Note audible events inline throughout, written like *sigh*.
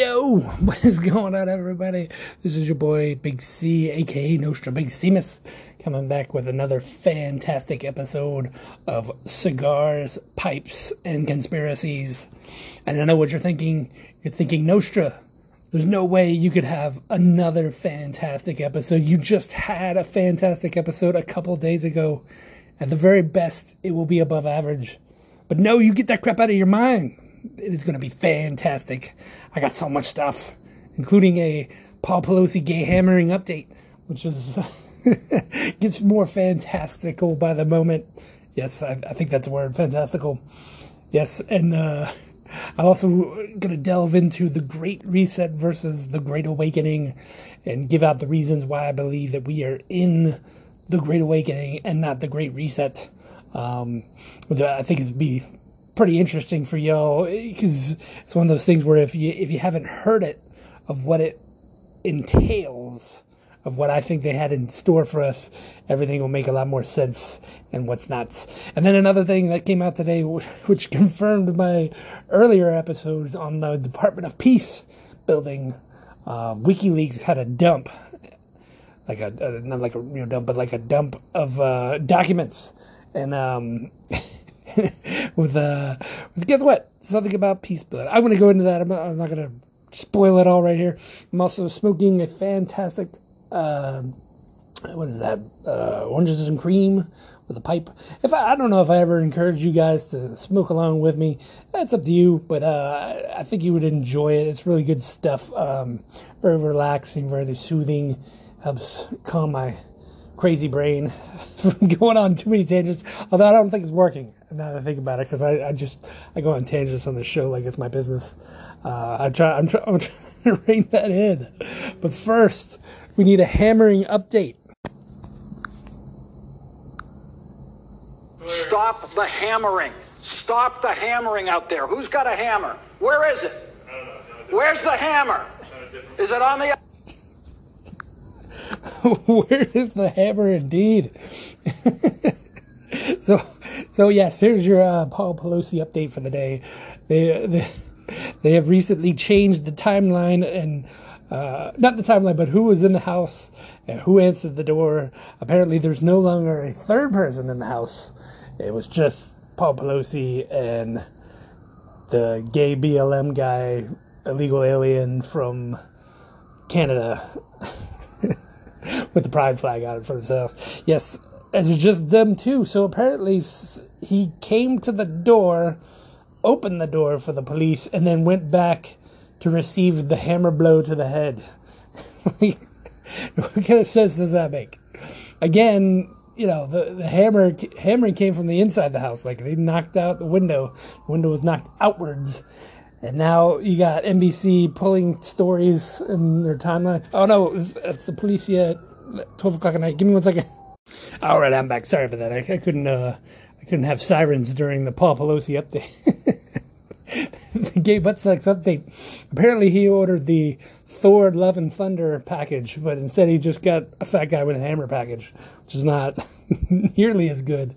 Yo, *laughs* what is going on, everybody? This is your boy Big C, aka Nostra Big Seamus, coming back with another fantastic episode of cigars, pipes, and conspiracies. And I know what you're thinking. You're thinking, Nostra, there's no way you could have another fantastic episode. You just had a fantastic episode a couple days ago. At the very best, it will be above average. But no, you get that crap out of your mind. It is going to be fantastic. I got so much stuff, including a Paul Pelosi gay hammering update, which is *laughs* gets more fantastical by the moment. Yes, I, I think that's a word, fantastical. Yes, and uh, I'm also going to delve into the Great Reset versus the Great Awakening and give out the reasons why I believe that we are in the Great Awakening and not the Great Reset. Um, I think it'd be pretty interesting for y'all because it's one of those things where if you if you haven't heard it of what it entails of what I think they had in store for us, everything will make a lot more sense and what's nuts. And then another thing that came out today, *laughs* which confirmed my earlier episodes on the Department of Peace building, uh, WikiLeaks had a dump, like a, a not like a real dump, but like a dump of uh, documents, and um, *laughs* with uh with guess what? Something about peace blood. I'm gonna go into that. I'm not, I'm not gonna spoil it all right here. I'm also smoking a fantastic uh, what is that? Uh, oranges and cream with a pipe. If I, I don't know if I ever encourage you guys to smoke along with me, that's up to you. But uh, I think you would enjoy it. It's really good stuff. Um, very relaxing, very soothing. Helps calm my crazy brain *laughs* from going on too many tangents. Although I don't think it's working now that I think about it, because I, I just I go on tangents on the show like it's my business. Uh, I try I'm, try, *laughs* I'm trying to rein that in, but first we need a hammering update. Stop the hammering! Stop the hammering out there. Who's got a hammer? Where is it? Where's the hammer? Is it on the? *laughs* Where is the hammer indeed? *laughs* so, so yes, here's your uh, Paul Pelosi update for the day. They, they, they have recently changed the timeline and uh, not the timeline, but who was in the house and who answered the door. Apparently, there's no longer a third person in the house. It was just Paul Pelosi and the gay BLM guy, illegal alien from Canada. *laughs* with the pride flag out in front of his house. Yes, it was just them two. So apparently he came to the door, opened the door for the police, and then went back to receive the hammer blow to the head. *laughs* what kind of sense does that make? Again, you know, the, the hammer hammering came from the inside the house. Like they knocked out the window. The window was knocked outwards. And now you got NBC pulling stories in their timeline. Oh no, it's, it's the police yet. 12 o'clock at night. Give me one second. All right, I'm back. Sorry for that. I, I couldn't. Uh, I couldn't have sirens during the Paul Pelosi update. the gay butt sex update. Apparently, he ordered the Thor Love and Thunder package, but instead he just got a fat guy with a hammer package, which is not *laughs* nearly as good.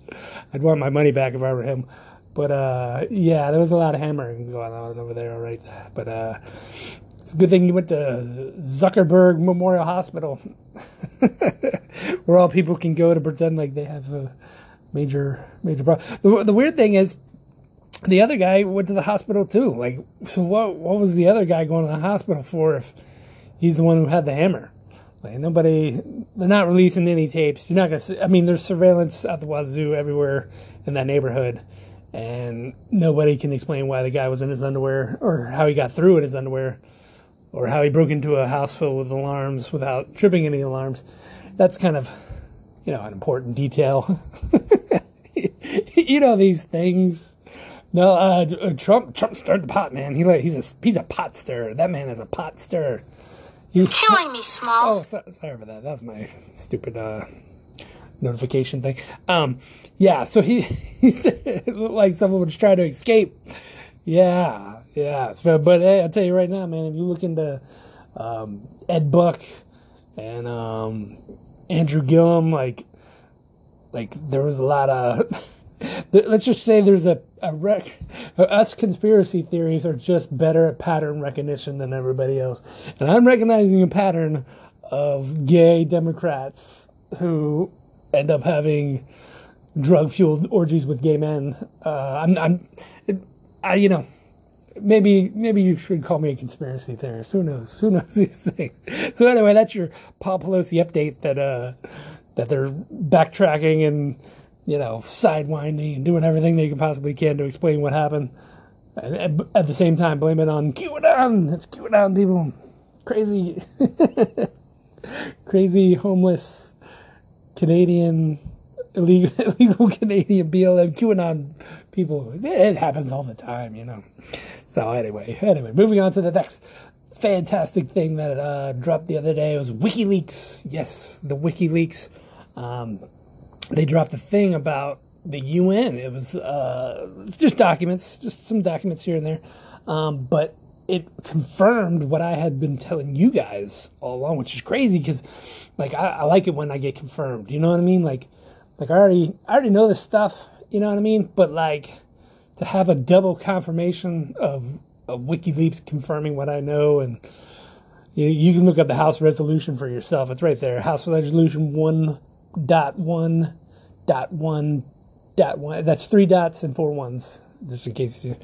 I'd want my money back if I were him. But uh, yeah, there was a lot of hammering going on over there, all right. But uh, it's a good thing you went to Zuckerberg Memorial Hospital, *laughs* where all people can go to pretend like they have a major major problem. The, the weird thing is, the other guy went to the hospital too. Like, so what? What was the other guy going to the hospital for if he's the one who had the hammer? Like nobody, they're not releasing any tapes. You're not gonna. See, I mean, there's surveillance at the wazoo everywhere in that neighborhood and nobody can explain why the guy was in his underwear or how he got through in his underwear or how he broke into a house filled with alarms without tripping any alarms. That's kind of, you know, an important detail. *laughs* you know these things. No, uh, uh, Trump Trump stirred the pot, man. He like he's a he's a pot stirrer. That man is a pot stirrer. You're killing me, Smalls. Oh, so, sorry for that. That's my stupid uh, notification thing. Um, yeah, so he, *laughs* he said looked like someone was trying to escape. Yeah, yeah. But hey, I'll tell you right now, man, if you look into um, Ed Buck and um, Andrew Gillum, like, like there was a lot of *laughs* let's just say there's a, a rec, us conspiracy theories are just better at pattern recognition than everybody else. And I'm recognizing a pattern of gay Democrats who end up having drug fueled orgies with gay men. Uh, I'm, I'm, I, you know, maybe maybe you should call me a conspiracy theorist. Who knows? Who knows *laughs* these things? So anyway, that's your Paul Pelosi update that uh that they're backtracking and you know sidewinding and doing everything they can possibly can to explain what happened. And at the same time, blame it on QAnon. It's QAnon people, crazy, *laughs* crazy homeless Canadian illegal, *laughs* illegal Canadian BLM QAnon people. It happens all the time, you know. So anyway, anyway, moving on to the next fantastic thing that uh, dropped the other day was WikiLeaks. Yes, the WikiLeaks. Um, they dropped a thing about the UN. It was uh, just documents, just some documents here and there, um, but it confirmed what I had been telling you guys all along, which is crazy because, like, I, I like it when I get confirmed. You know what I mean? Like, like I already, I already know this stuff. You know what I mean? But like, to have a double confirmation of, of WikiLeaks confirming what I know, and you, you can look up the House resolution for yourself. It's right there. House Resolution one dot one dot one dot one. That's three dots and four ones. Just in case you,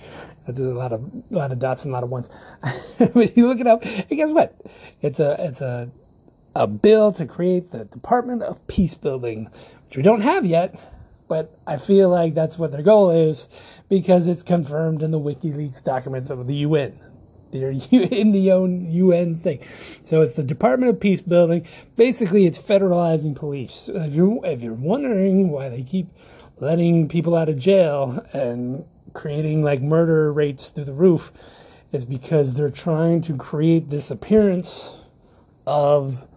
that's a lot of a lot of dots and a lot of ones. *laughs* but you look it up, and guess what? It's a it's a a bill to create the Department of Peace Building, which we don't have yet but I feel like that's what their goal is because it's confirmed in the WikiLeaks documents of the UN. They're in *laughs* the own UN thing. So it's the Department of Peace Building. Basically, it's federalizing police. If you're, if you're wondering why they keep letting people out of jail and creating like murder rates through the roof, is because they're trying to create this appearance of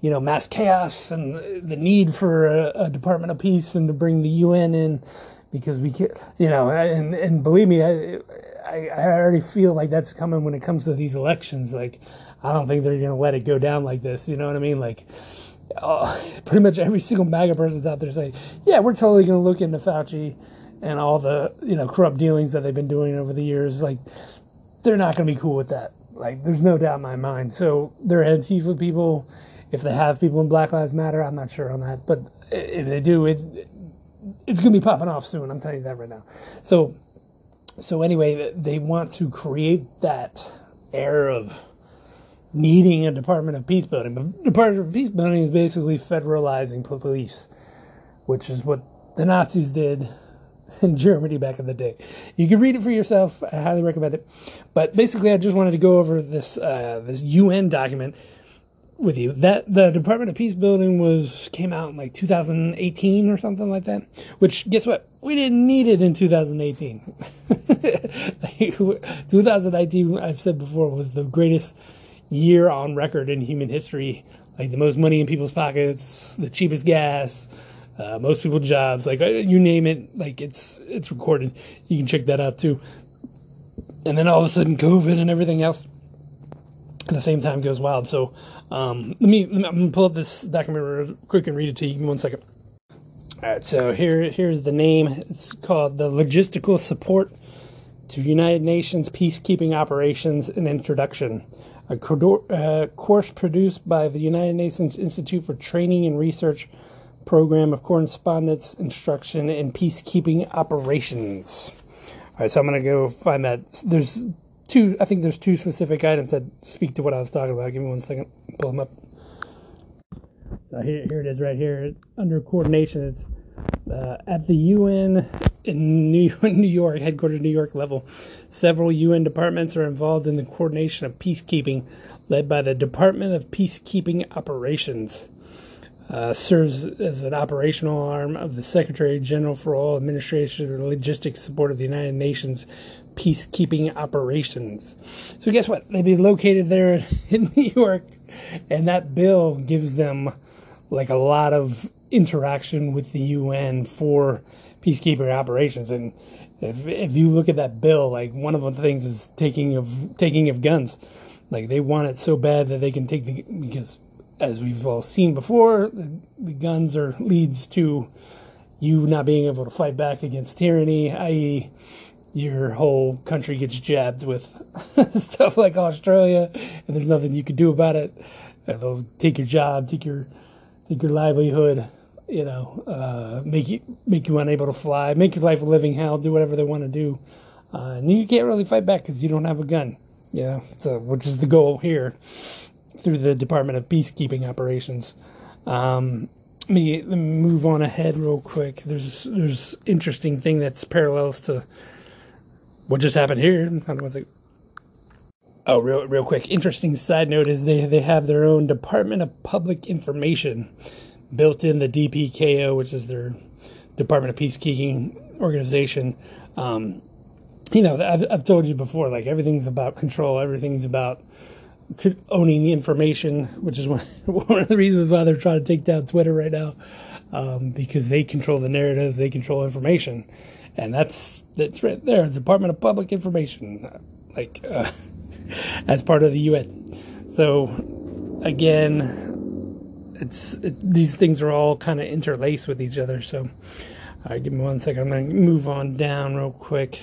you know, mass chaos and the need for a, a, Department of Peace and to bring the UN in because we can, you know, and, and believe me, I, I, I already feel like that's coming when it comes to these elections. Like, I don't think they're going to let it go down like this. You know what I mean? Like, uh, *laughs* pretty much every single MAGA person's out there saying, yeah, we're totally going to look into Fauci and all the, you know, corrupt dealings that they've been doing over the years. Like, they're not going to be cool with that. Like, there's no doubt in my mind. So, they're Antifa people if they have people in Black Lives Matter, I'm not sure on that, but if they do, it it's going to be popping off soon. I'm telling you that right now. So, so anyway, they want to create that air of needing a Department of Peace Building. But Department of Peace Building is basically federalizing police, which is what the Nazis did *laughs* in Germany back in the day. You can read it for yourself. I highly recommend it. But basically, I just wanted to go over this uh, this UN document with you that the Department of Peace Building was came out in like 2018 or something like that. Which guess what? We didn't need it in 2018. *laughs* 2019, I've said before, was the greatest year on record in human history. Like the most money in people's pockets, the cheapest gas, uh, most people jobs. Like uh, you name it, like it's it's recorded. You can check that out too. And then all of a sudden, COVID and everything else at the same time goes wild. So um, let, me, I'm gonna pull up this document real quick and read it to you. Give me one second. All right, so here here's the name. It's called the Logistical Support to United Nations Peacekeeping Operations and Introduction, a uh, course produced by the United Nations Institute for Training and Research Program of Correspondence, Instruction, and Peacekeeping Operations. All right, so I'm to go find that. There's two. I think there's two specific items that speak to what I was talking about. Give me one second. Pull them up. Here, here it is, right here under coordination. It's uh, at the UN in New, *laughs* New York, headquartered New York level. Several UN departments are involved in the coordination of peacekeeping, led by the Department of Peacekeeping Operations. Uh, serves as an operational arm of the Secretary General for all administration and logistics support of the United Nations peacekeeping operations. So guess what? They'd be located there *laughs* in New York, and that bill gives them like a lot of interaction with the UN for peacekeeping operations. And if if you look at that bill, like one of the things is taking of taking of guns. Like they want it so bad that they can take the because as we've all seen before, the, the guns are leads to you not being able to fight back against tyranny, i.e., your whole country gets jabbed with *laughs* stuff like Australia, and there's nothing you can do about it. And they'll take your job, take your take your livelihood, you know, uh, make you make you unable to fly, make your life a living hell, do whatever they want to do, uh, and you can't really fight back because you don't have a gun. You know, so which is the goal here through the Department of Peacekeeping Operations. Um, let me, let me move on ahead real quick. There's there's interesting thing that's parallels to what just happened here. I was like, oh, real real quick. Interesting side note is they they have their own Department of Public Information built in the DPKO, which is their Department of Peacekeeping organization. Um, you know, I've, I've told you before, like everything's about control. Everything's about owning the information, which is *laughs* one, one of the reasons why they're trying to take down Twitter right now, um, because they control the narratives, they control information, and that's that's right there, Department of Public Information, like uh, *laughs* as part of the UN. So again, it's it, these things are all kind of interlaced with each other. So, all right, give me one second. I'm gonna move on down real quick.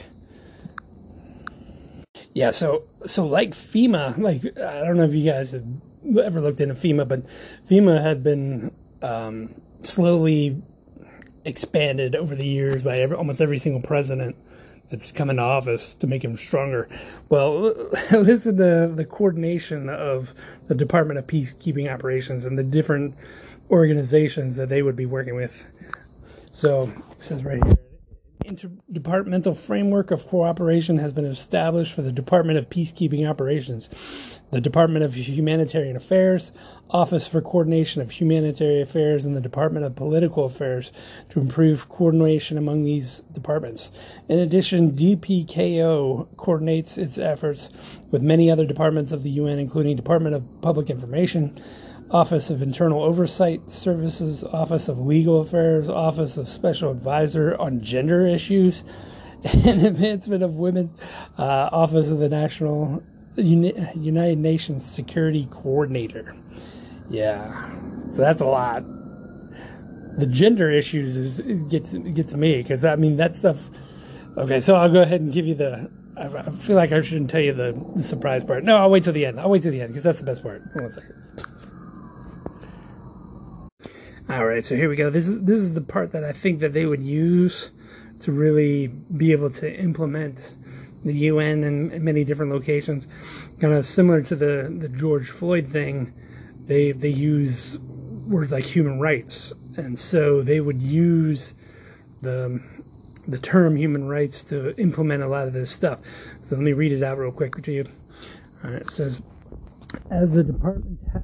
Yeah, so so like FEMA, like I don't know if you guys have ever looked into FEMA, but FEMA had been um, slowly expanded over the years by every, almost every single president that's come into office to make him stronger. Well, *laughs* listen to the coordination of the Department of Peacekeeping Operations and the different organizations that they would be working with. So, this is right here interdepartmental framework of cooperation has been established for the Department of Peacekeeping Operations, the Department of Humanitarian Affairs, Office for Coordination of Humanitarian Affairs, and the Department of Political Affairs to improve coordination among these departments. In addition, DPKO coordinates its efforts with many other departments of the UN, including Department of Public Information, Office of Internal Oversight Services, Office of Legal Affairs, Office of Special Advisor on Gender Issues *laughs* and Advancement of Women, uh, Office of the National United Nations Security Coordinator. Yeah, so that's a lot. The gender issues is, is gets gets me because I mean that stuff. Okay, so I'll go ahead and give you the. I feel like I shouldn't tell you the, the surprise part. No, I'll wait till the end. I'll wait till the end because that's the best part. One second. All right, so here we go. This is this is the part that I think that they would use to really be able to implement the UN in, many different locations. Kind of similar to the the George Floyd thing, they they use words like human rights, and so they would use the the term human rights to implement a lot of this stuff. So let me read it out real quick to you. It says, as the department has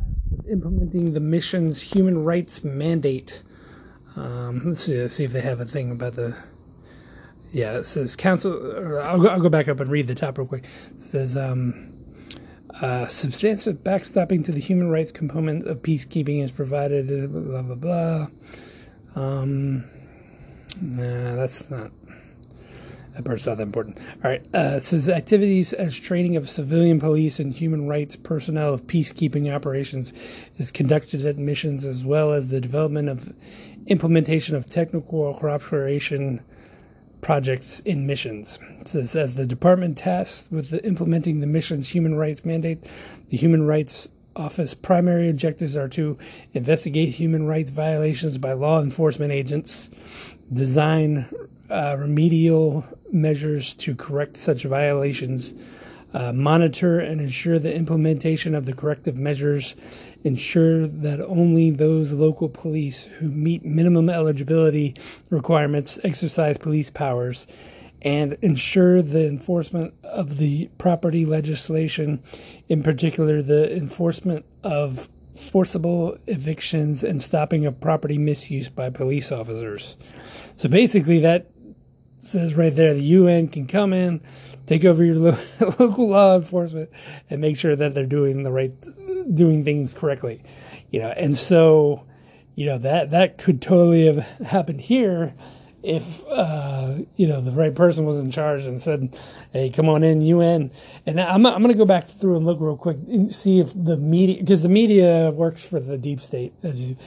implementing the mission's human rights mandate. Um, let's, see, let's see if they have a thing about the. Yeah, it says council. I'll go, I'll go back up and read the top real quick. It says um, uh, substantial backstopping to the human rights component of peacekeeping is provided. Blah blah blah. Um, nah, that's not that part's not that important. All right. Uh, says activities as training of civilian police and human rights personnel of peacekeeping operations is conducted at missions as well as the development of implementation of technical cooperation projects in missions. It says as the department tasked with the implementing the mission's human rights mandate, the human rights office primary objectives are to investigate human rights violations by law enforcement agents, design uh, remedial measures to correct such violations, uh, monitor and ensure the implementation of the corrective measures, ensure that only those local police who meet minimum eligibility requirements exercise police powers, and ensure the enforcement of the property legislation, in particular, the enforcement of forcible evictions and stopping of property misuse by police officers. So basically, that says right there the UN can come in, take over your *laughs* lo- local law enforcement, and make sure that they're doing the right, doing things correctly, you know. And so, you know that that could totally have happened here if uh, you know the right person was in charge and said, "Hey, come on in, UN." And I'm I'm to go back through and look real quick and see if the media, because the media works for the deep state, as you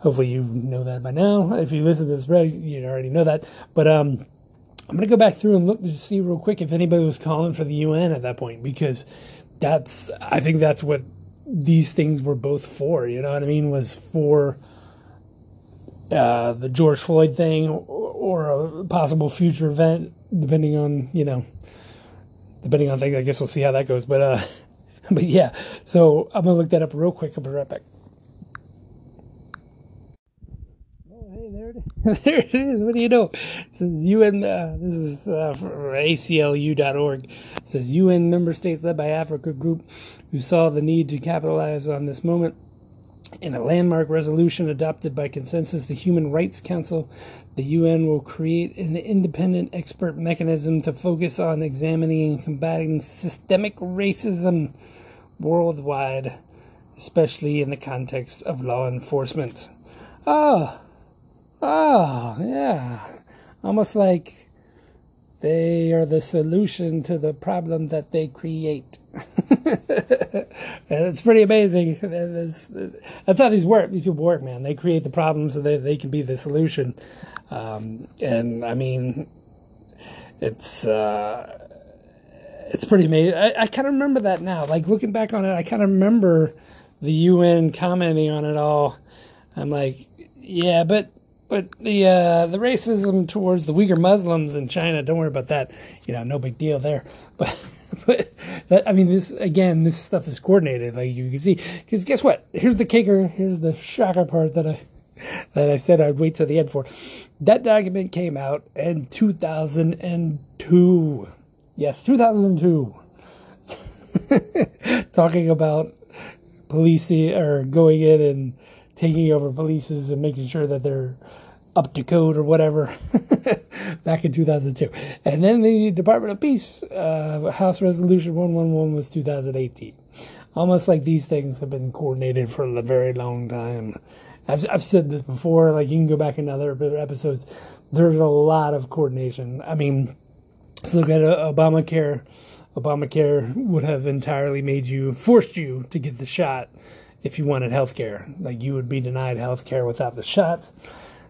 hopefully you know that by now. If you listen to this, you already know that. But um, I'm gonna go back through and look to see real quick if anybody was calling for the UN at that point because that's I think that's what these things were both for. You know what I mean? Was for uh, the George Floyd thing or, or a possible future event, depending on you know, depending on things. I guess we'll see how that goes. But uh, *laughs* but yeah. So I'm gonna look that up real quick. I'll be right back. *laughs* there it is. What do you know? It says UN. Uh, this is uh, ACLU.org. It says UN member states led by Africa group who saw the need to capitalize on this moment. In a landmark resolution adopted by consensus, the Human Rights Council, the UN will create an independent expert mechanism to focus on examining and combating systemic racism worldwide, especially in the context of law enforcement. Oh, Oh, yeah. Almost like they are the solution to the problem that they create. *laughs* and it's pretty amazing. That's, that's, how these work. These people work, man. They create the problem so they, they can be the solution. Um, and I mean, it's uh, it's pretty amazing. I, I kind of remember that now. Like looking back on it, I kind of remember the UN commenting on it all. I'm like, yeah, but but the uh, the racism towards the Uyghur Muslims in China, don't worry about that. You know, no big deal there. *laughs* But but that, I mean, this again, this stuff is coordinated, like you can see. Because guess what? Here's the kicker. Here's the shocker part that I that I said I'd wait till the end for. That document came out in 2002. Yes, 2002. *laughs* Talking about policing or going in and taking over polices and making sure that they're up to code or whatever *laughs* back in 2002. And then the Department of Peace, uh, House Resolution 111 was 2018. Almost like these things have been coordinated for a very long time. I've, I've said this before, like you can go back in other episodes. There's a lot of coordination. I mean, let's look at uh, Obamacare. Obamacare would have entirely made you, forced you to get the shot if you wanted health care. Like you would be denied health care without the shots.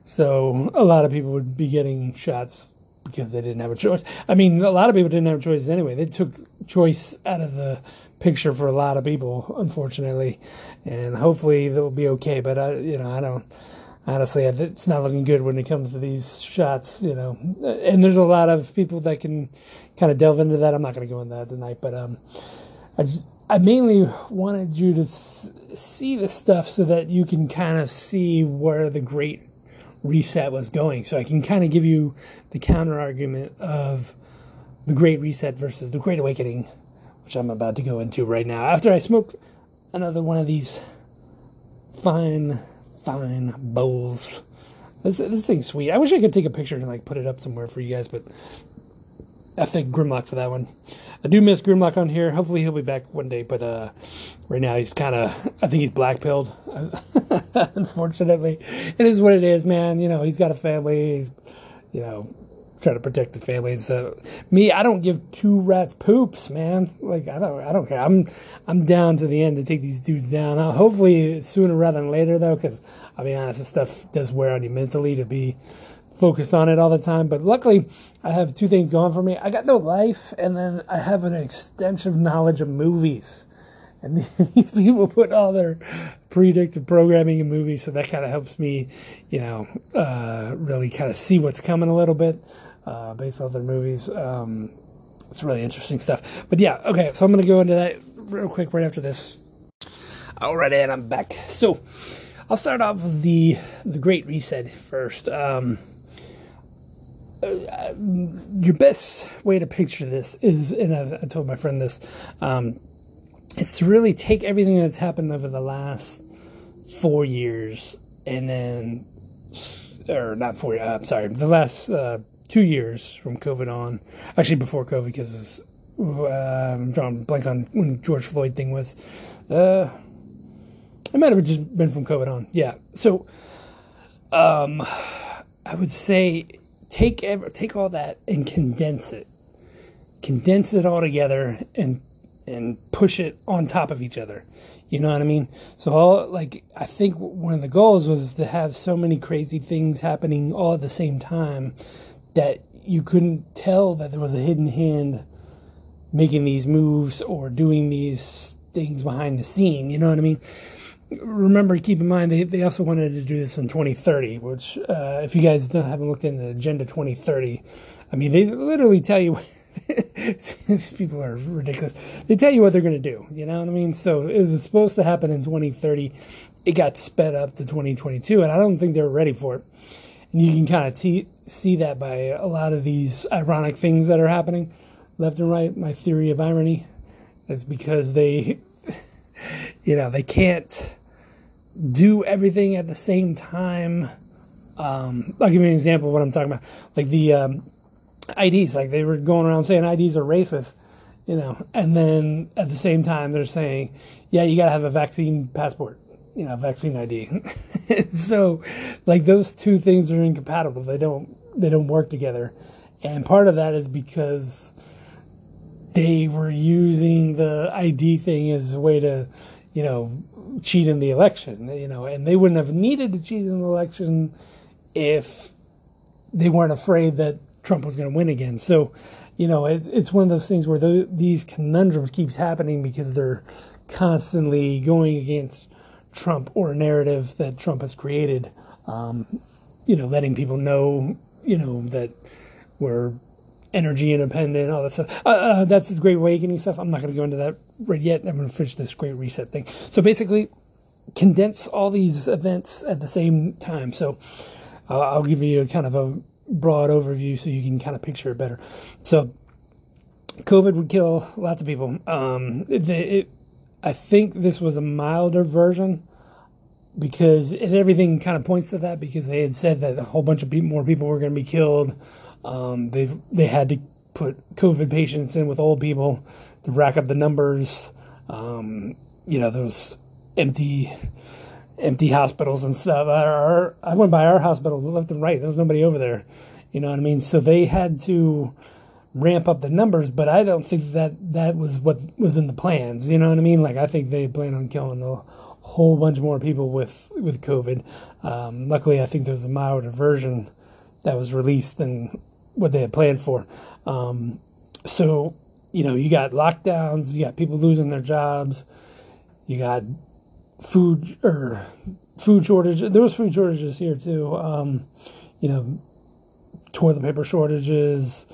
So a lot of people would be getting shots because they didn't have a choice. I mean, a lot of people didn't have choices anyway. They took choice out of the picture for a lot of people, unfortunately, and hopefully they'll be okay. But I, you know, I don't. Honestly, it's not looking good when it comes to these shots, you know. And there's a lot of people that can kind of delve into that. I'm not going to go into that tonight, but um, I, I mainly wanted you to see the stuff so that you can kind of see where the great reset was going. So I can kind of give you the counter argument of the great reset versus the great awakening, which I'm about to go into right now. After I smoke another one of these fine, fine bowls. This, this thing's sweet. I wish I could take a picture and like put it up somewhere for you guys, but I think Grimlock for that one. I do miss Grimlock on here. Hopefully he'll be back one day, but uh, right now he's kind of, I think he's black pilled. *laughs* Unfortunately, it is what it is, man. You know, he's got a family. He's, you know, trying to protect the family. So me, I don't give two rats poops, man. Like I don't, I don't care. I'm, I'm down to the end to take these dudes down. Now, hopefully sooner rather than later, though, because I'll be honest, this stuff does wear on you mentally to be focused on it all the time. But luckily, I have two things going for me. I got no life, and then I have an extensive knowledge of movies. And *laughs* these people put all their predictive programming in movies, so that kind of helps me, you know, uh, really kind of see what's coming a little bit uh, based off their movies. Um, it's really interesting stuff. But yeah, okay, so I'm going to go into that real quick right after this. All right, and I'm back. So I'll start off with the the Great Reset first. Um, uh, your best way to picture this is, and I, I told my friend this, um, is to really take everything that's happened over the last four years and then, or not four, uh, I'm sorry, the last uh, two years from COVID on, actually before COVID because uh, I'm drawing blank on when George Floyd thing was. Uh, it might have just been from COVID on. Yeah. So, um, I would say take ever take all that and condense it condense it all together and and push it on top of each other. You know what I mean? So all like I think one of the goals was to have so many crazy things happening all at the same time that you couldn't tell that there was a hidden hand making these moves or doing these things behind the scene. You know what I mean? Remember, keep in mind they, they also wanted to do this in 2030, which uh, if you guys don't haven't looked into Agenda 2030, I mean they literally tell you *laughs* people are ridiculous. They tell you what they're going to do. You know what I mean? So it was supposed to happen in 2030. It got sped up to 2022, and I don't think they're ready for it. And you can kind of t- see that by a lot of these ironic things that are happening left and right. My theory of irony is because they, *laughs* you know, they can't do everything at the same time. Um, I'll give you an example of what I'm talking about. Like the um, IDs, like they were going around saying IDs are racist, you know, and then at the same time they're saying, yeah, you got to have a vaccine passport, you know, vaccine ID. *laughs* so, like those two things are incompatible. They don't they don't work together, and part of that is because they were using the ID thing as a way to, you know, cheat in the election, you know, and they wouldn't have needed to cheat in the election if they weren't afraid that Trump was going to win again. So, you know, it's it's one of those things where the, these conundrums keeps happening because they're constantly going against Trump or a narrative that Trump has created. Um, you know, letting people know, you know, that we're energy independent, all that stuff. Uh, uh, that's this great awakening stuff. I'm not going to go into that right yet. I'm going to finish this great reset thing. So basically, condense all these events at the same time. So uh, I'll give you a kind of a broad overview so you can kind of picture it better. So, COVID would kill lots of people. Um, it, it, I think this was a milder version because and everything kind of points to that because they had said that a whole bunch of people, more people were going to be killed. Um, they they had to put COVID patients in with old people to rack up the numbers. Um, you know those empty empty hospitals and stuff. Our, I went by our hospital left and right. There was nobody over there. You know what I mean? So they had to ramp up the numbers, but I don't think that that was what was in the plans. You know what I mean? Like I think they plan on killing a whole bunch more people with with COVID. Um, luckily, I think there was a milder version that was released than what they had planned for. Um, so you know, you got lockdowns, you got people losing their jobs, you got food or food shortage. There was food shortages here too. Um, you know, toilet paper shortages,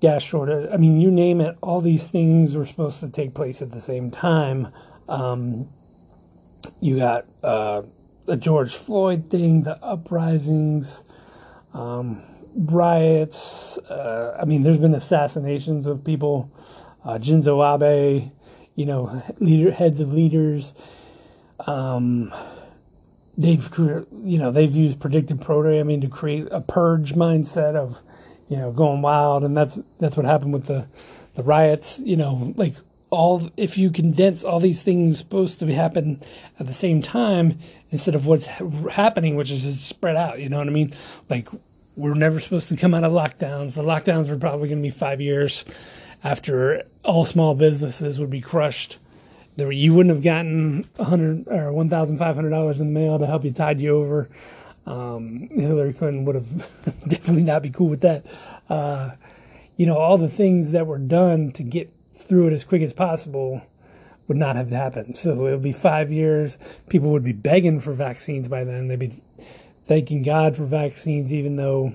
gas shortage. I mean, you name it. All these things were supposed to take place at the same time. Um, you got uh, the George Floyd thing, the uprisings, um, riots. Uh, I mean, there's been assassinations of people. Uh, Shinzo Abe, you know, leader heads of leaders. Um, they've you know they've used predictive programming to create a purge mindset of you know going wild, and that's that's what happened with the the riots. You know, like all if you condense all these things supposed to happen at the same time instead of what's happening, which is spread out. You know what I mean? Like we're never supposed to come out of lockdowns. The lockdowns were probably going to be five years after all small businesses would be crushed there you wouldn't have gotten hundred or one thousand five hundred dollars in the mail to help you tide you over. Um, Hillary Clinton would have *laughs* definitely not be cool with that. Uh, you know, all the things that were done to get through it as quick as possible would not have happened. So it would be five years. People would be begging for vaccines by then. They'd be thanking God for vaccines, even though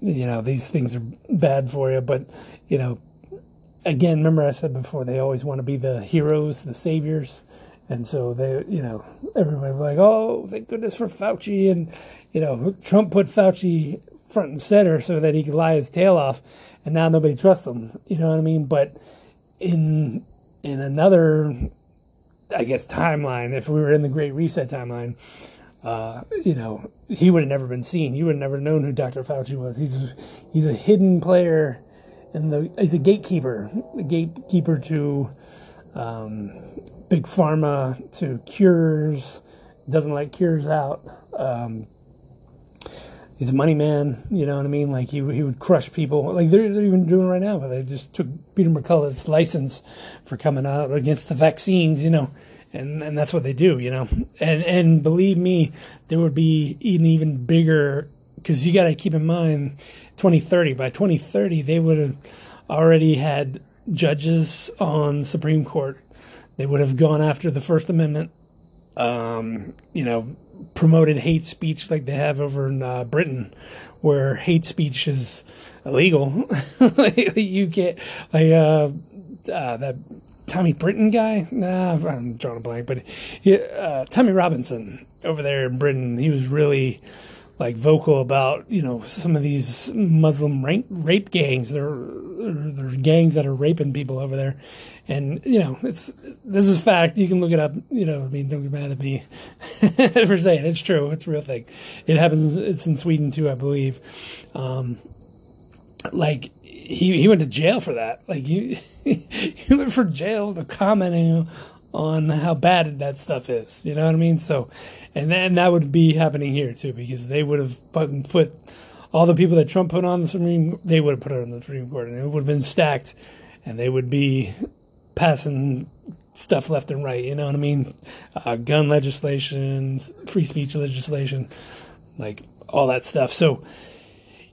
you know these things are bad for you. But you know, again, remember I said before they always want to be the heroes, the saviors, and so they, you know, everybody like, "Oh, thank goodness for Fauci," and you know, Trump put Fauci front and center so that he could lie his tail off, and now nobody trusts him. You know what I mean? But in in another, I guess, timeline, if we were in the Great Reset timeline. Uh, you know, he would have never been seen. You would have never known who Dr. Fauci was. He's he's a hidden player and he's a gatekeeper, a gatekeeper to um, big pharma, to cures. Doesn't let cures out. Um, he's a money man. You know what I mean? Like he he would crush people. Like they're they're even doing right now. But they just took Peter McCullough's license for coming out against the vaccines. You know. And, and that's what they do, you know. And and believe me, there would be an even bigger because you got to keep in mind 2030. By 2030, they would have already had judges on Supreme Court. They would have gone after the First Amendment. Um, you know, promoted hate speech like they have over in uh, Britain, where hate speech is illegal. *laughs* you get like uh, uh, that Tommy Britton guy. Nah, I'm drawing a blank, but he, uh, Tommy Robinson over there in Britain. He was really like vocal about you know some of these Muslim rape, rape gangs. They're they're gangs that are raping people over there, and you know it's this is fact. You can look it up. You know, I mean, don't get mad at me *laughs* for saying it. it's true. It's a real thing. It happens. It's in Sweden too, I believe. Um, like he he went to jail for that. Like he *laughs* he went for jail for commenting on how bad that stuff is. You know what I mean? So and then that would be happening here too because they would have put, put all the people that Trump put on the Supreme they would have put it on the Supreme Court and it would have been stacked and they would be passing stuff left and right you know what I mean uh, gun legislation free speech legislation like all that stuff so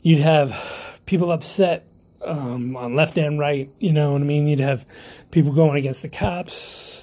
you'd have people upset um, on left and right you know what I mean you'd have people going against the cops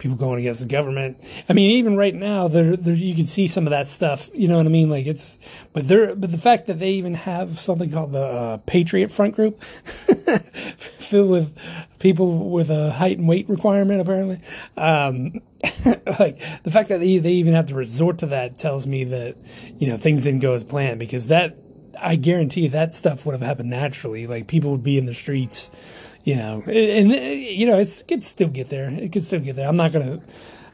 people going against the government. I mean, even right now, there, there you can see some of that stuff. You know what I mean? Like it's, but there, but the fact that they even have something called the uh, Patriot Front Group, *laughs* filled with people with a height and weight requirement, apparently. Um, *laughs* like the fact that they, they even have to resort to that tells me that you know things didn't go as planned because that I guarantee that stuff would have happened naturally. Like people would be in the streets you know, and, and you know, it could still get there. It could still get there. I'm not gonna,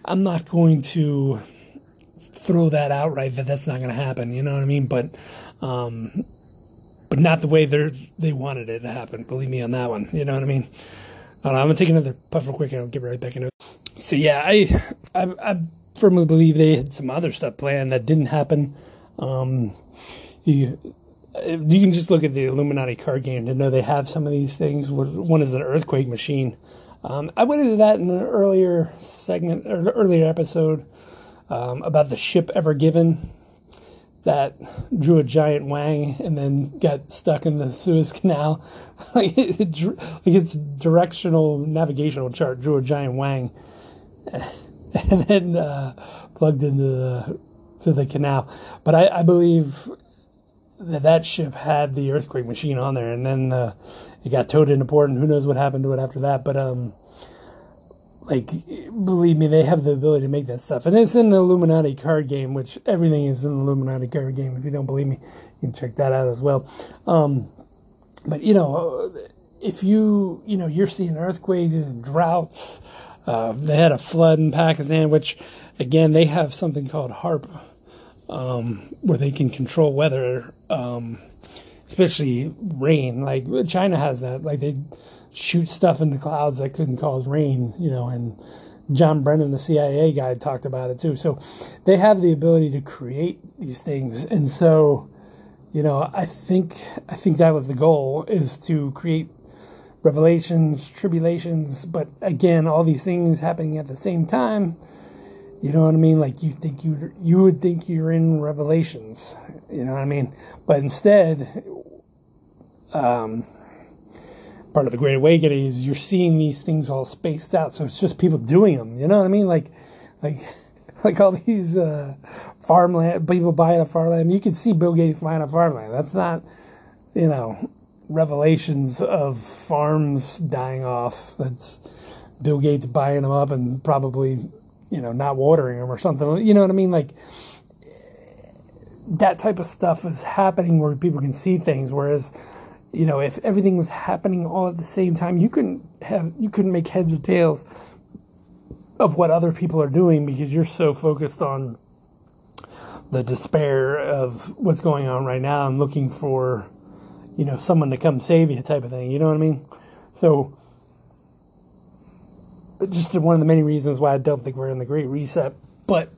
I'm not going to throw that out right that that's not gonna happen. You know what I mean? But, um, but not the way they they wanted it to happen. Believe me on that one. You know what I mean? I am gonna take another puff real quick and I'll get right back into it. So yeah, I, I, I firmly believe they had some other stuff planned that didn't happen. Um, you you can just look at the Illuminati card game to know they have some of these things. One is an earthquake machine. Um, I went into that in an earlier segment or earlier episode um, about the ship Ever Given that drew a giant wang and then got stuck in the Suez Canal. *laughs* like its directional navigational chart drew a giant wang *laughs* and then uh, plugged into the to the canal. But I, I believe that that ship had the earthquake machine on there, and then uh, it got towed into port, and who knows what happened to it after that. But um, like, believe me, they have the ability to make that stuff, and it's in the Illuminati card game, which everything is in the Illuminati card game. If you don't believe me, you can check that out as well. Um, but you know, if you you know you're seeing earthquakes and droughts. Uh, they had a flood in Pakistan, which again they have something called HAARP um, where they can control weather, um, especially rain. Like China has that. Like they shoot stuff in the clouds that couldn't cause rain, you know, and John Brennan, the CIA guy, talked about it too. So they have the ability to create these things, and so you know, I think I think that was the goal is to create revelations, tribulations, but again, all these things happening at the same time you know what I mean? Like you think you you would think you're in Revelations. You know what I mean? But instead, um, part of the Great Awakening is you're seeing these things all spaced out. So it's just people doing them. You know what I mean? Like, like, *laughs* like all these uh, farmland people buying a farmland. You can see Bill Gates buying a farmland. That's not, you know, revelations of farms dying off. That's Bill Gates buying them up and probably you know, not watering them or something. You know what I mean? Like that type of stuff is happening where people can see things. Whereas, you know, if everything was happening all at the same time, you couldn't have you couldn't make heads or tails of what other people are doing because you're so focused on the despair of what's going on right now and looking for, you know, someone to come save you type of thing. You know what I mean? So just one of the many reasons why I don't think we're in the Great Reset. But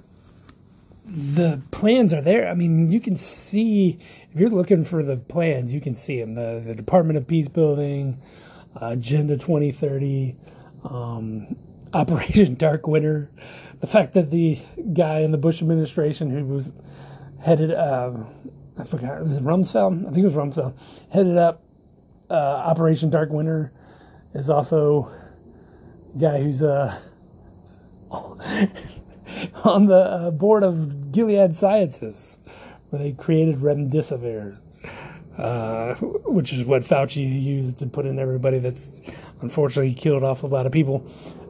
the plans are there. I mean, you can see if you're looking for the plans, you can see them. The the Department of Peace Building, uh, Agenda 2030, um, *laughs* Operation Dark Winter. The fact that the guy in the Bush administration who was headed, uh, I forgot, was it Rumsfeld? I think it was Rumsfeld, headed up uh, Operation Dark Winter is also guy who's uh, *laughs* on the uh, board of Gilead Sciences, where they created remdesivir, uh, which is what Fauci used to put in everybody that's unfortunately killed off a lot of people.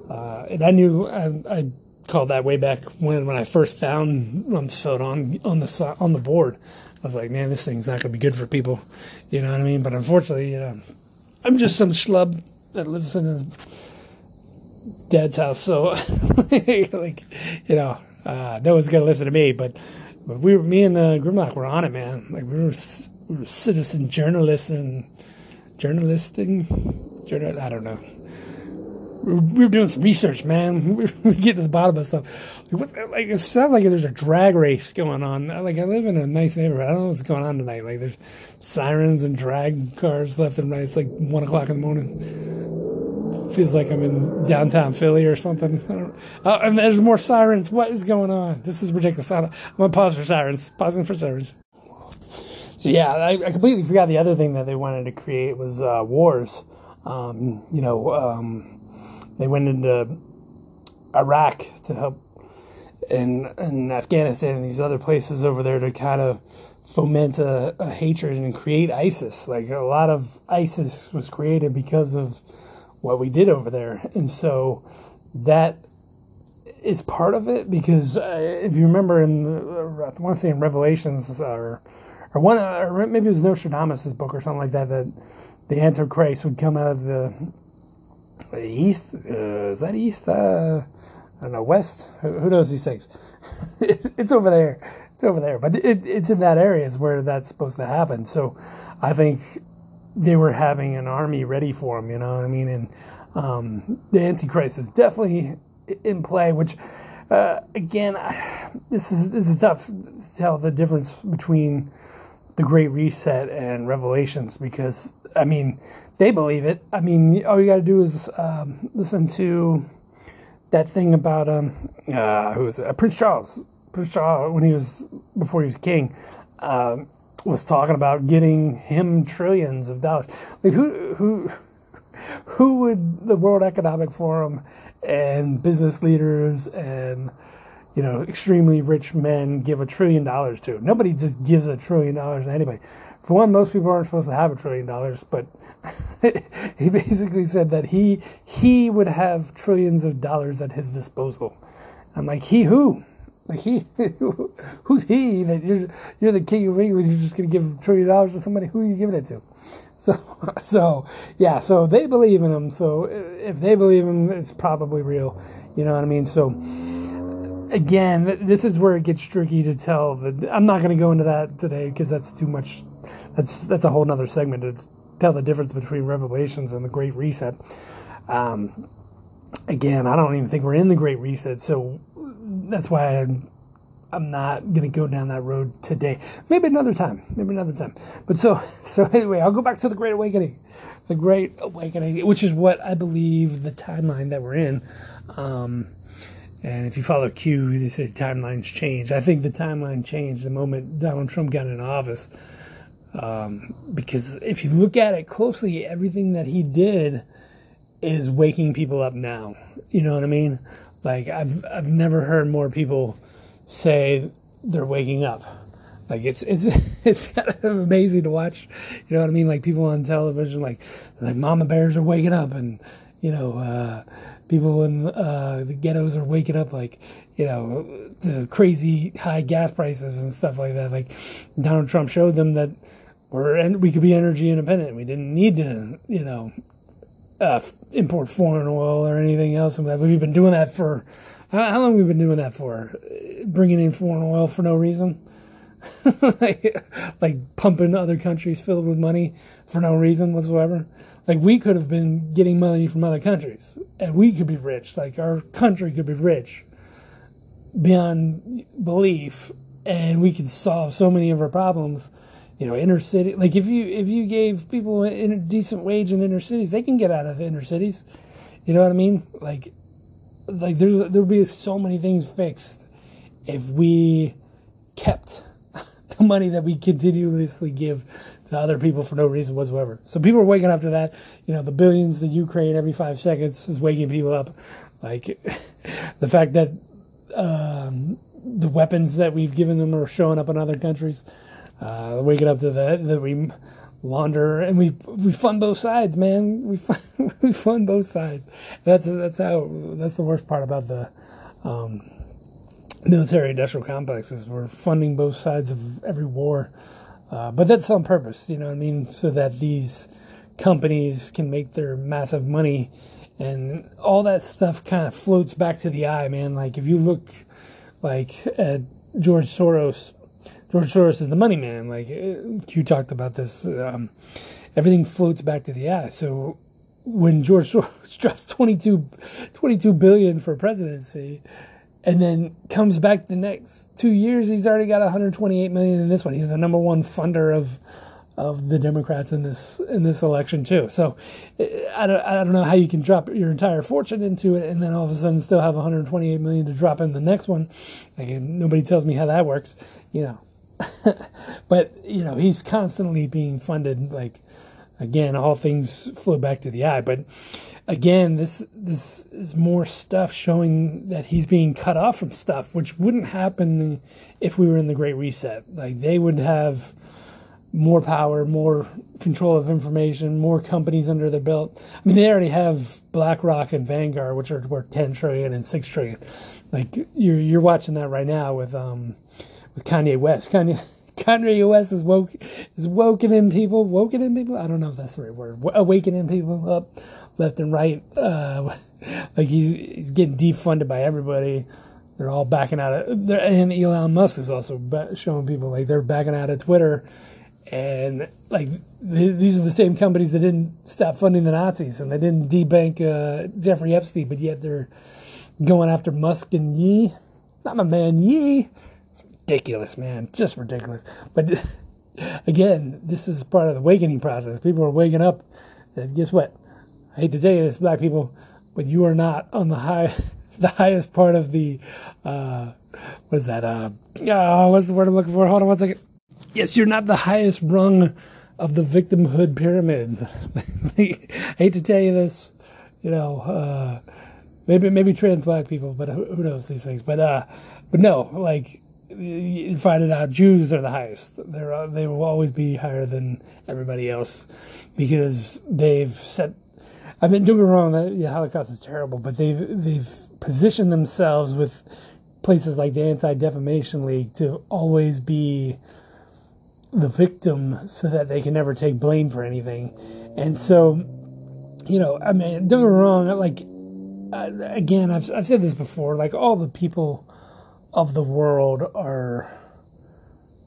Uh, and I knew I, I, called that way back when when I first found Rumsfeld on on the on the board. I was like, man, this thing's not to be good for people. You know what I mean? But unfortunately, you know, I'm just some schlub that lives in his dad's house. So, *laughs* like, you know, uh, no one's gonna listen to me. But, but we were, me and the Grimlock were on it, man. Like we were, we were citizen journalists and journalisting, journal. I don't know. We were doing some research, man. *laughs* We were getting to the bottom of stuff. What's like? It sounds like there's a drag race going on. Like I live in a nice neighborhood. I don't know what's going on tonight. Like there's sirens and drag cars left and right. It's like one o'clock in the morning. Feels like I'm in downtown Philly or something. *laughs* Uh, and there's more sirens. What is going on? This is ridiculous. I'm gonna pause for sirens. Pausing for sirens. So yeah, I, I, completely forgot the other thing that they wanted to create was uh, wars. Um, you know, um, they went into Iraq to help and in Afghanistan and these other places over there to kind of foment a, a, hatred and create ISIS. Like a lot of ISIS was created because of what we did over there, and so that is part of it. Because uh, if you remember in, uh, I want to say in Revelations or or one, or maybe it was Nostradamus' book or something like that, that the Antichrist would come out of the east. Uh, is that east? Uh, I don't know, west. Who knows these things? *laughs* it's over there. It's over there, but it, it's in that area is where that's supposed to happen. So, I think they were having an army ready for him. You know what I mean? And um, the Antichrist is definitely in play. Which, uh, again, this is this is tough to tell the difference between the Great Reset and Revelations because I mean they believe it. I mean, all you got to do is um, listen to that thing about um, uh, who was it? Uh, Prince Charles. Prince Charles, when he was before he was king, uh, was talking about getting him trillions of dollars. Like who who who would the World Economic Forum and business leaders and you know extremely rich men give a trillion dollars to? Nobody just gives a trillion dollars to anybody. For one, most people aren't supposed to have a trillion dollars, but *laughs* he basically said that he he would have trillions of dollars at his disposal. I'm like, he who? Like he, *laughs* who's he that you're you're the king of England? You're just gonna give a trillion dollars to somebody? Who are you giving it to? *laughs* So, so yeah, so they believe in him. So if they believe him, it's probably real. You know what I mean? So again, this is where it gets tricky to tell. The, I'm not going to go into that today because that's too much. That's that's a whole nother segment to tell the difference between Revelations and the Great Reset. Um, again, I don't even think we're in the Great Reset, so that's why I'm, I'm not to go down that road today. Maybe another time. Maybe another time. But so *laughs* so anyway, I'll go back to the Great Awakening. The Great Awakening, which is what I believe the timeline that we're in. Um, and if you follow Q, they say timelines change. I think the timeline changed the moment Donald Trump got in office. Um, because if you look at it closely, everything that he did is waking people up now. You know what I mean? Like I've I've never heard more people say they're waking up. Like it's it's *laughs* it's kind of amazing to watch. You know what I mean? Like people on television, like like mama bears are waking up, and you know uh, people in uh, the ghettos are waking up. Like you know to crazy high gas prices and stuff like that. Like Donald Trump showed them that we're and we could be energy independent. We didn't need to you know uh, import foreign oil or anything else. We've been doing that for how long? We've been doing that for bringing in foreign oil for no reason, *laughs* like, like pumping other countries filled with money for no reason whatsoever. Like we could have been getting money from other countries, and we could be rich. Like our country could be rich beyond belief, and we could solve so many of our problems. You know, inner city. Like if you if you gave people a decent wage in inner cities, they can get out of inner cities. You know what I mean? Like, like there's there'll be so many things fixed if we kept *laughs* the money that we continuously give to other people for no reason whatsoever. So people are waking up to that. You know, the billions to Ukraine every five seconds is waking people up. Like *laughs* the fact that um, the weapons that we've given them are showing up in other countries. Uh, waking up to that that we launder and we we fund both sides, man. We fund, *laughs* we fund both sides. That's that's how that's the worst part about the um, military industrial complex is We're funding both sides of every war. Uh, but that's on purpose, you know what I mean? So that these companies can make their massive money and all that stuff kind of floats back to the eye, man. Like if you look like at George Soros, George Soros is the money man. Like uh, Q talked about this. Um, everything floats back to the ass. So when George *laughs* Soros drops 22, 22 billion for presidency, and then comes back the next two years. He's already got 128 million in this one. He's the number one funder of of the Democrats in this in this election too. So I don't, I don't know how you can drop your entire fortune into it and then all of a sudden still have 128 million to drop in the next one. Like nobody tells me how that works, you know. *laughs* but you know he's constantly being funded. Like again, all things flow back to the eye, but again, this this is more stuff showing that he's being cut off from stuff, which wouldn't happen if we were in the Great Reset. Like they would have more power, more control of information, more companies under their belt. I mean, they already have BlackRock and Vanguard, which are worth ten trillion and six trillion. Like you're you're watching that right now with um with Kanye West. Kanye *laughs* Kanye West is woke is woken in people, woken in people. I don't know if that's the right word. Awakening people up left and right. Uh, *laughs* like he's he's getting defunded by everybody. They're all backing out of. And Elon Musk is also showing people like they're backing out of Twitter, and like these are the same companies that didn't stop funding the Nazis and they didn't debank uh, Jeffrey Epstein, but yet they're going after Musk and Ye. Not my man Ye. Ridiculous, man. Just ridiculous. But *laughs* again, this is part of the awakening process. People are waking up. And guess what? I hate to tell you this, black people, but you are not on the high, *laughs* the highest part of the, uh, what is that? Uh, oh, what's the word I'm looking for? Hold on one second. Yes, you're not the highest rung of the victimhood pyramid. *laughs* I hate to tell you this, you know, uh, maybe maybe trans black people, but who knows these things? But uh, but no, like you find it out, Jews are the highest. They're uh, they will always be higher than everybody else because they've set I mean, don't get me wrong, the Holocaust is terrible, but they've they've positioned themselves with places like the Anti Defamation League to always be the victim, so that they can never take blame for anything. And so, you know, I mean, don't get me wrong, like again, I've I've said this before, like all the people of the world are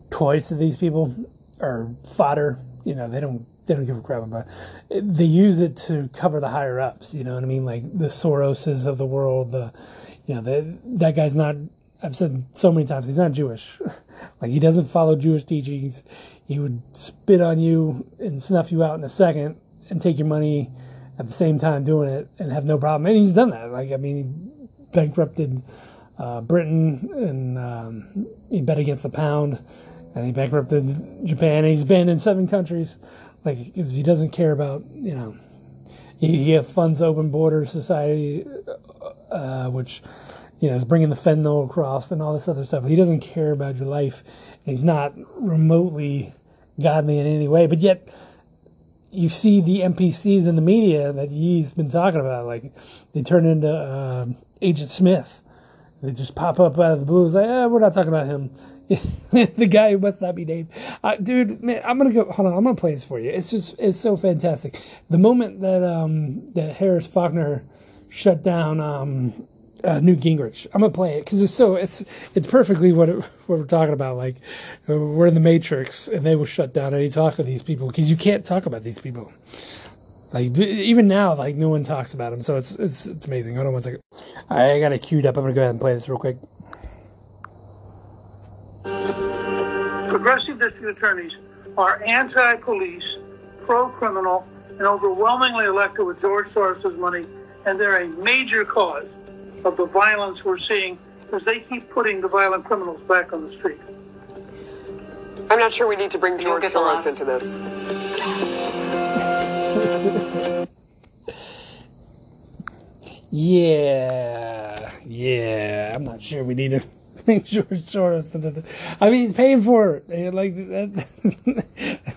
toys to these people, or fodder. You know, they don't they don't give a crap about it. They use it to cover the higher ups. You know what I mean? Like the Soroses of the world. The you know the, that guy's not. I've said so many times he's not Jewish. *laughs* like he doesn't follow Jewish teachings. He would spit on you and snuff you out in a second and take your money at the same time doing it and have no problem. And he's done that. Like I mean, he bankrupted uh, Britain and um, he bet against the pound and he bankrupted Japan. He's banned in seven countries. Like because he doesn't care about you know he, he funds open border society uh, which you know is bringing the fentanyl across and all this other stuff. He doesn't care about your life he's not remotely godly in any way but yet you see the npcs in the media that he's been talking about. Like they turn into uh, agent smith they just pop up out of the blue it's like eh, we're not talking about him *laughs* the guy who must not be named. Uh, dude, man, I'm gonna go. Hold on, I'm gonna play this for you. It's just, it's so fantastic. The moment that um that Harris Faulkner shut down um uh, Newt Gingrich, I'm gonna play it because it's so it's it's perfectly what it, what we're talking about. Like we're in the Matrix, and they will shut down any talk of these people because you can't talk about these people. Like even now, like no one talks about him, so it's it's it's amazing. Hold on one second. I got it queued up. I'm gonna go ahead and play this real quick. Progressive district attorneys are anti-police, pro-criminal, and overwhelmingly elected with George Soros's money, and they're a major cause of the violence we're seeing because they keep putting the violent criminals back on the street. I'm not sure we need to bring George Soros into this. *laughs* Yeah, yeah. I'm not sure we need to bring George Soros. I mean, he's paying for it. Like that,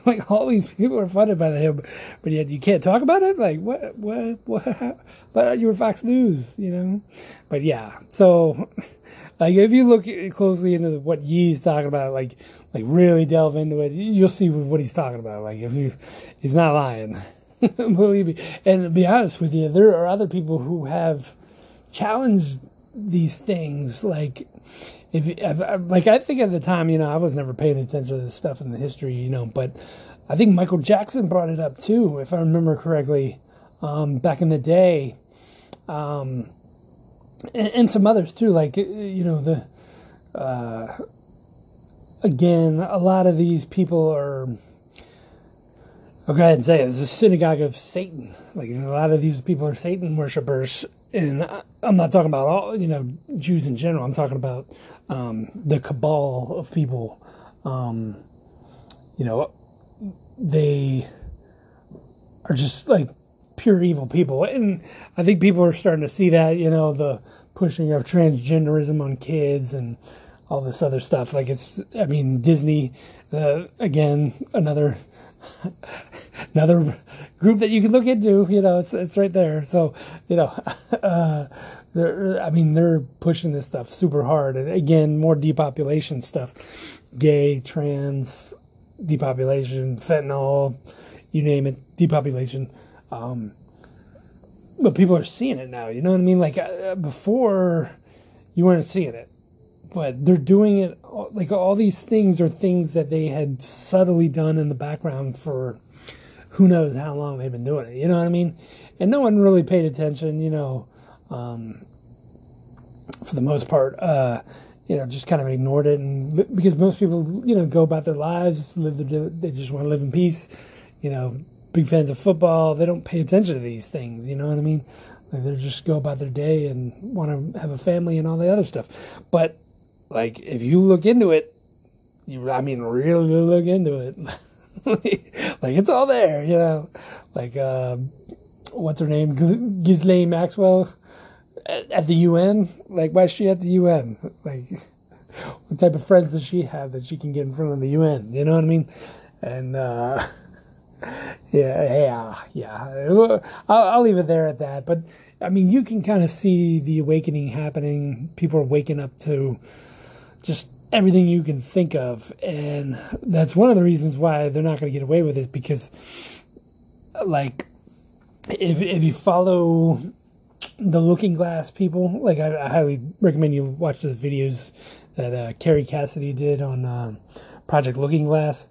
*laughs* like all these people are funded by him, but yet you can't talk about it. Like what? What? What? But you were Fox News, you know. But yeah, so *laughs* like if you look closely into what Ye's talking about, like like really delve into it, you'll see what he's talking about. Like if you, he's not lying. *laughs* Believe me. And to be honest with you, there are other people who have challenged these things. Like, if, if like I think at the time, you know, I was never paying attention to this stuff in the history, you know, but I think Michael Jackson brought it up too, if I remember correctly, um, back in the day, um, and, and some others too. Like, you know, the uh, again, a lot of these people are. I'll go ahead and say it. It's a synagogue of Satan. Like a lot of these people are Satan worshippers, and I'm not talking about all you know Jews in general. I'm talking about um, the cabal of people. Um, you know, they are just like pure evil people, and I think people are starting to see that. You know, the pushing of transgenderism on kids and all this other stuff. Like it's, I mean, Disney. Uh, again, another *laughs* another group that you can look into. You know, it's it's right there. So you know, *laughs* uh, they're I mean they're pushing this stuff super hard, and again more depopulation stuff, gay, trans, depopulation, fentanyl, you name it, depopulation. Um, but people are seeing it now. You know what I mean? Like uh, before, you weren't seeing it but they're doing it like all these things are things that they had subtly done in the background for who knows how long they've been doing it you know what i mean? And no one really paid attention you know um, for the most part uh, you know just kind of ignored it. And because most people you know go about their lives live their, they just want to live in peace you know big fans of football they don't pay attention to these things you know what i mean? They just go about their day and want to have a family and all the other stuff. But like if you look into it, you I mean really look into it. *laughs* like it's all there, you know. Like um, what's her name, Ghislaine Maxwell at, at the UN. Like why is she at the UN? Like *laughs* what type of friends does she have that she can get in front of the UN? You know what I mean? And uh, *laughs* yeah, yeah, yeah. I'll, I'll leave it there at that. But I mean, you can kind of see the awakening happening. People are waking up to just everything you can think of, and that's one of the reasons why they're not going to get away with it because, like, if if you follow the Looking Glass people, like I, I highly recommend you watch those videos that uh, Kerry Cassidy did on um Project Looking Glass.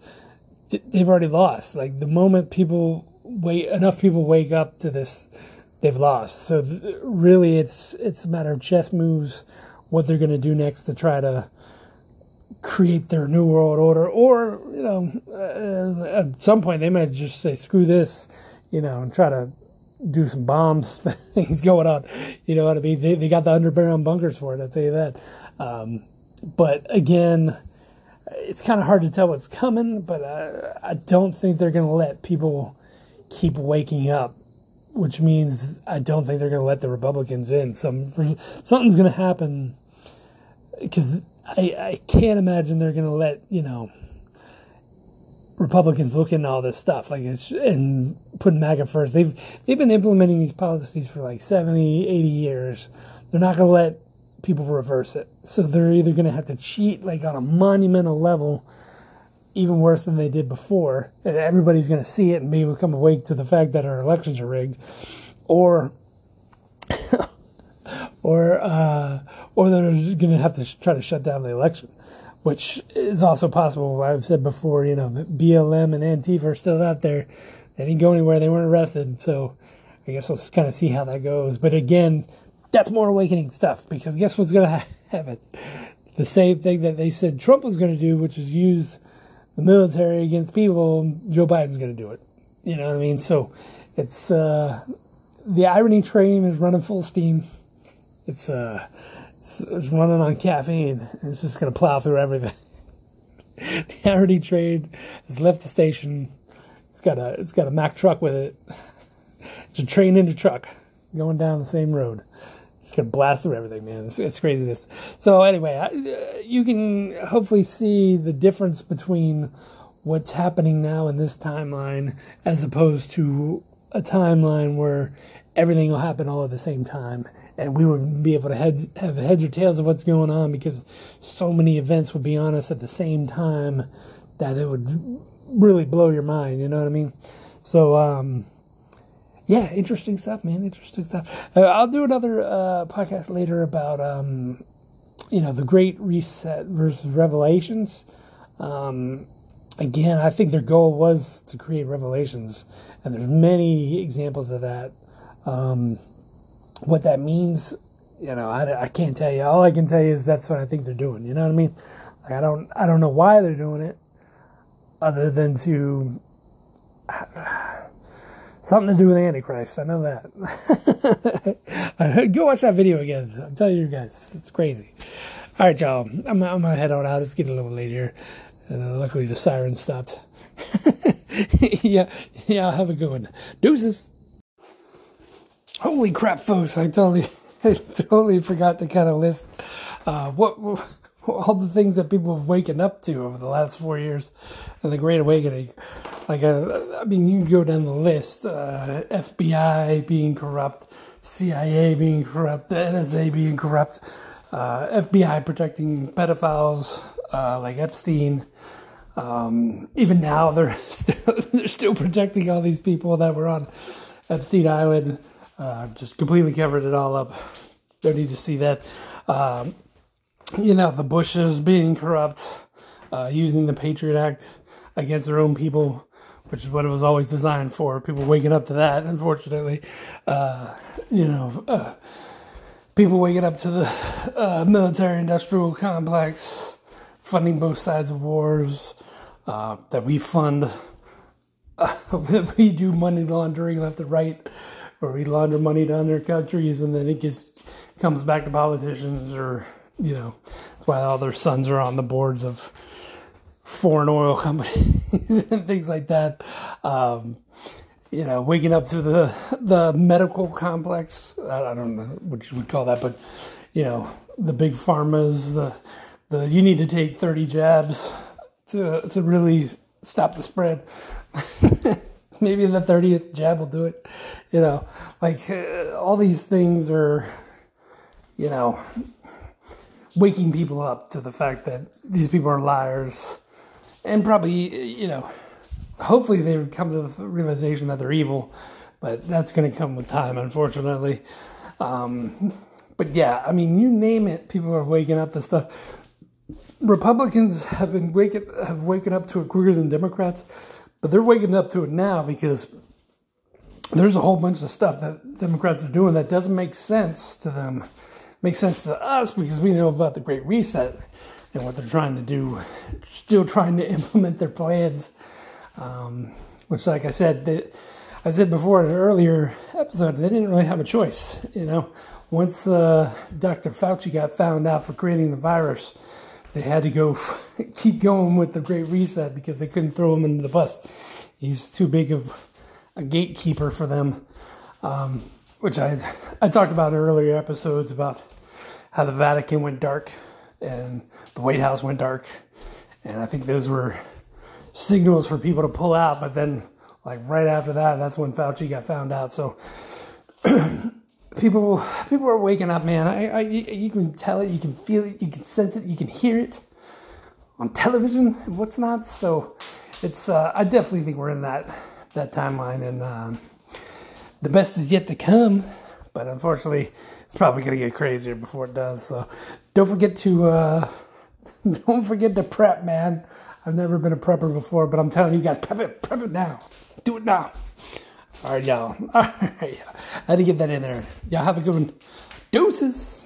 Th- They've already lost. Like the moment people wait, enough people wake up to this, they've lost. So th- really, it's it's a matter of chess moves, what they're going to do next to try to create their new world order, or you know, uh, at some point they might just say screw this, you know, and try to do some bombs *laughs* things going on. You know what I mean? They they got the underground bunkers for it. I'll tell you that. Um, but again, it's kind of hard to tell what's coming. But uh, I don't think they're going to let people keep waking up. Which means I don't think they're going to let the Republicans in. Some something's going to happen because I, I can't imagine they're going to let you know Republicans look into all this stuff like it's and put MAGA first. They've they've been implementing these policies for like 70, 80 years. They're not going to let people reverse it. So they're either going to have to cheat like on a monumental level, even worse than they did before, and everybody's going to see it and maybe become awake to the fact that our elections are rigged, or or uh, or they're going to have to sh- try to shut down the election, which is also possible. I've said before, you know, BLM and Antifa are still out there. They didn't go anywhere. They weren't arrested. So I guess we'll kind of see how that goes. But again, that's more awakening stuff because guess what's going to ha- happen? The same thing that they said Trump was going to do, which is use the military against people, Joe Biden's going to do it. You know what I mean? So it's uh, the irony train is running full steam. It's uh, it's, it's running on caffeine. It's just to plow through everything. *laughs* the irony train has left the station. It's got a it's got a Mack truck with it. *laughs* It's a train into truck going down the same road. It's gonna blast through everything, man. It's, it's craziness. So anyway, I, uh, you can hopefully see the difference between what's happening now in this timeline as opposed to a timeline where everything will happen all at the same time and we would be able to head, have heads or tails of what's going on because so many events would be on us at the same time that it would really blow your mind you know what i mean so um, yeah, interesting stuff, man. Interesting stuff. Uh, I'll do another uh, podcast later about, um, you know, the Great Reset versus Revelations. Um, again, I think their goal was to create revelations, and there's many examples of that. Um, what that means, you know, I, I can't tell you. All I can tell you is that's what I think they're doing. You know what I mean? Like I don't, I don't know why they're doing it, other than to *sighs* Something to do with Antichrist. I know that. *laughs* Go watch that video again. I'm telling you guys, it's crazy. All right, y'all. I'm, I'm gonna head on out. It's getting a little late here. Uh, luckily, the siren stopped. *laughs* yeah, yeah. Have a good one. Deuces. Holy crap, folks! I totally, *laughs* I totally forgot to kind of list uh, what *laughs* all the things that people have waken up to over the last four years and the Great Awakening. Like, uh, I mean, you can go down the list uh, FBI being corrupt, CIA being corrupt, the NSA being corrupt, uh, FBI protecting pedophiles uh, like Epstein. Um, even now, they're still, *laughs* they're still protecting all these people that were on Epstein Island. Uh, just completely covered it all up. Don't need to see that. Um, you know, the Bushes being corrupt, uh, using the Patriot Act against their own people, which is what it was always designed for. People waking up to that, unfortunately. Uh, you know, uh, people waking up to the uh, military industrial complex, funding both sides of wars, uh, that we fund. *laughs* that we do money laundering left and right, where we launder money to other countries and then it gets comes back to politicians or you know, that's why all their sons are on the boards of foreign oil *laughs* companies and things like that. Um, you know, waking up to the the medical complex. I don't know what you would call that, but you know, the big pharmas, the the you need to take thirty jabs to to really stop the spread. *laughs* *laughs* Maybe the thirtieth jab will do it. You know, like uh, all these things are, you know, waking people up to the fact that these people are liars. And probably you know hopefully they come to the realization that they're evil but that's going to come with time unfortunately. Um, but yeah i mean you name it people are waking up to stuff. Republicans have been waking have waken up to it quicker than democrats but they're waking up to it now because there's a whole bunch of stuff that democrats are doing that doesn't make sense to them makes sense to us because we know about the Great Reset and what they're trying to do, still trying to *laughs* implement their plans. Um, which, like I said, they, I said before in an earlier episode, they didn't really have a choice. You know, once uh, Dr. Fauci got found out for creating the virus, they had to go *laughs* keep going with the Great Reset because they couldn't throw him into the bus. He's too big of a gatekeeper for them. Um, which I I talked about in earlier episodes about how the Vatican went dark and the White House went dark. And I think those were signals for people to pull out. But then, like right after that, that's when Fauci got found out. So *clears throat* people people are waking up, man. I, I you can tell it, you can feel it, you can sense it, you can hear it on television. What's not? So it's uh, I definitely think we're in that that timeline, and um, the best is yet to come. But unfortunately, it's probably to get crazier before it does. So don't forget to uh, *laughs* don't forget to prep, man. I've never been a prepper before, but I'm telling you guys, prep it, prep it now. Do it now. All right, y'all. *laughs* All right, I had to get that in there. Y'all have a good one. Deuces.